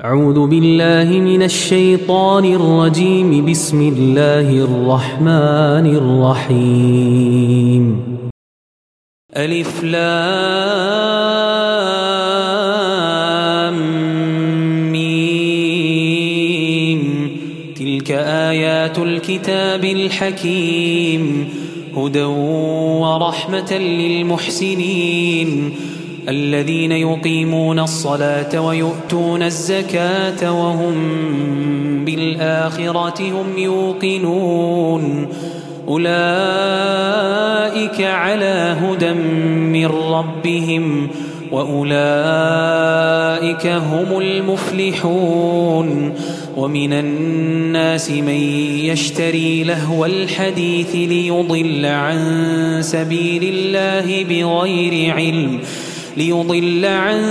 أعوذ بالله من الشيطان الرجيم. بسم الله الرحمن الرحيم. ألف لام ميم. تلك آيات الكتاب الحكيم. هدى ورحمة للمحسنين. الذين يقيمون الصلاة ويؤتون الزكاة وهم بالآخرة هم يوقنون. أولئك على هدى من ربهم وأولئك هم المفلحون. ومن الناس من يشتري لهو الحديث ليضل عن سبيل الله بغير علم. ليضل عن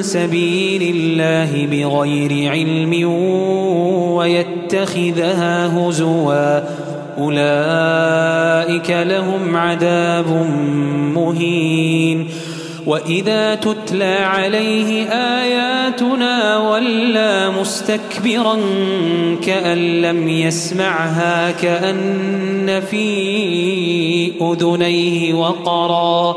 سبيل الله بغير علم ويتخذها هزوا. أولئك لهم عذاب مهين. وإذا تتلى عليه آياتنا ولى مستكبرا كأن لم يسمعها كأن في أذنيه وقرا.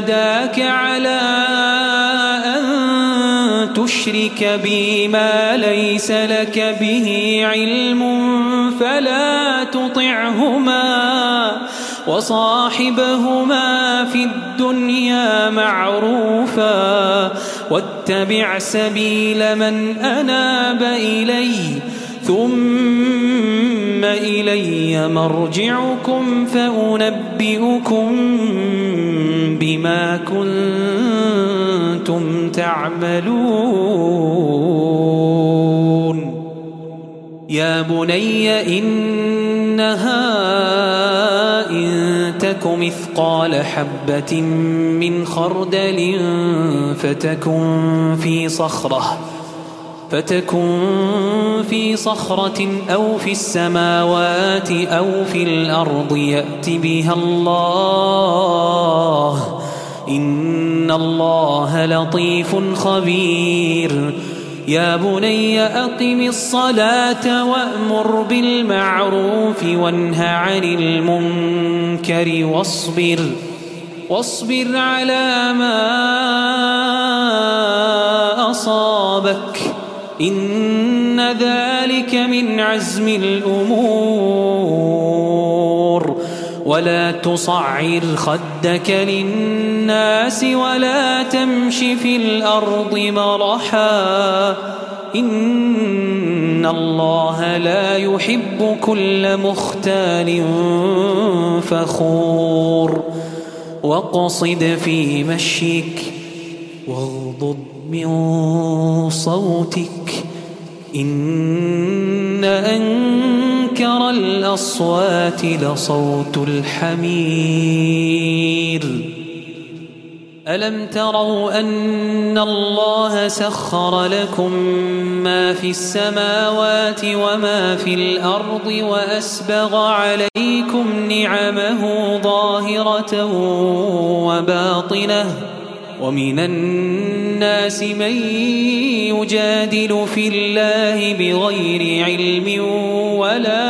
جاهداك على أن تشرك بي ما ليس لك به علم فلا تطعهما وصاحبهما في الدنيا معروفا واتبع سبيل من أناب إلي ثم إلي مرجعكم فأنبئكم بما كنتم تعملون. يا بني إنها إن تك مثقال حبة من خردل فتكن في صخرة فتكن في صخرة أو في السماوات أو في الأرض يأت بها الله. إن الله لطيف خبير. يا بني أقم الصلاة وأمر بالمعروف وانه عن المنكر واصبر واصبر على ما أصابك إن ذلك من عزم الأمور. ولا تصعر خدك للناس ولا تمش في الأرض مرحا. إن الله لا يحب كل مختال فخور. واقصد في مشيك واغضض من صوتك. إن أنكر الأصوات لصوت الحمير. ألم تروا أن الله سخر لكم ما في السماوات وما في الأرض وأسبغ عليكم نعمه ظاهرة وباطنة ومن الناس من يجادل في الله بغير علم ولا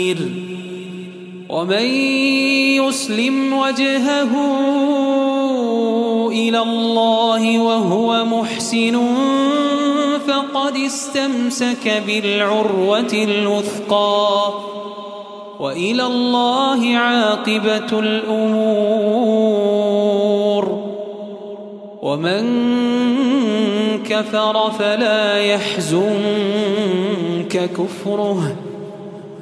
ومن يسلم وجهه إلى الله وهو محسن فقد استمسك بالعروة الوثقى وإلى الله عاقبة الأمور ومن كفر فلا يحزنك كفره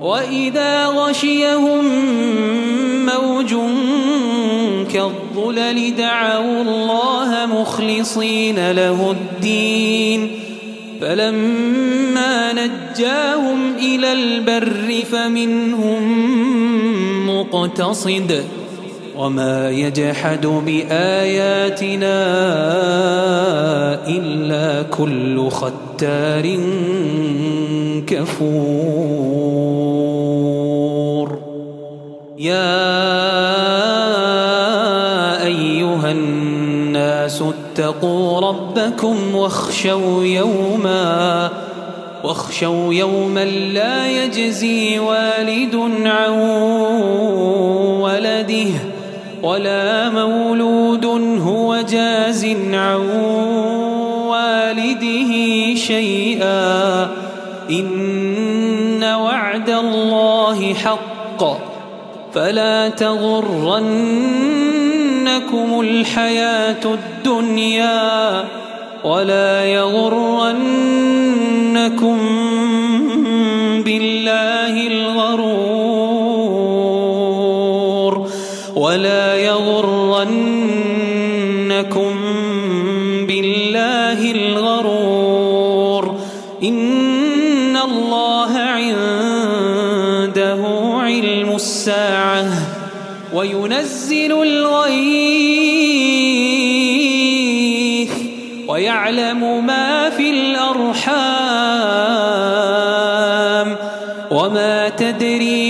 وإذا غشيهم موج كالظلل دعوا الله مخلصين له الدين فلما نجاهم إلى البر فمنهم مقتصد وما يجحد بآياتنا إلا كل ختار كفور. يا اتقوا ربكم واخشوا يوما واخشوا يوما لا يجزي والد عن ولده. ولا مولود هو جاز عن والده شيئا. إن وعد الله حق. فلا تغرن تغرنكم الحياة الدنيا ولا يغرنكم بالله الغرور. الله عنده علم الساعة وينزل الغيث ويعلم ما في الأرحام وما تدري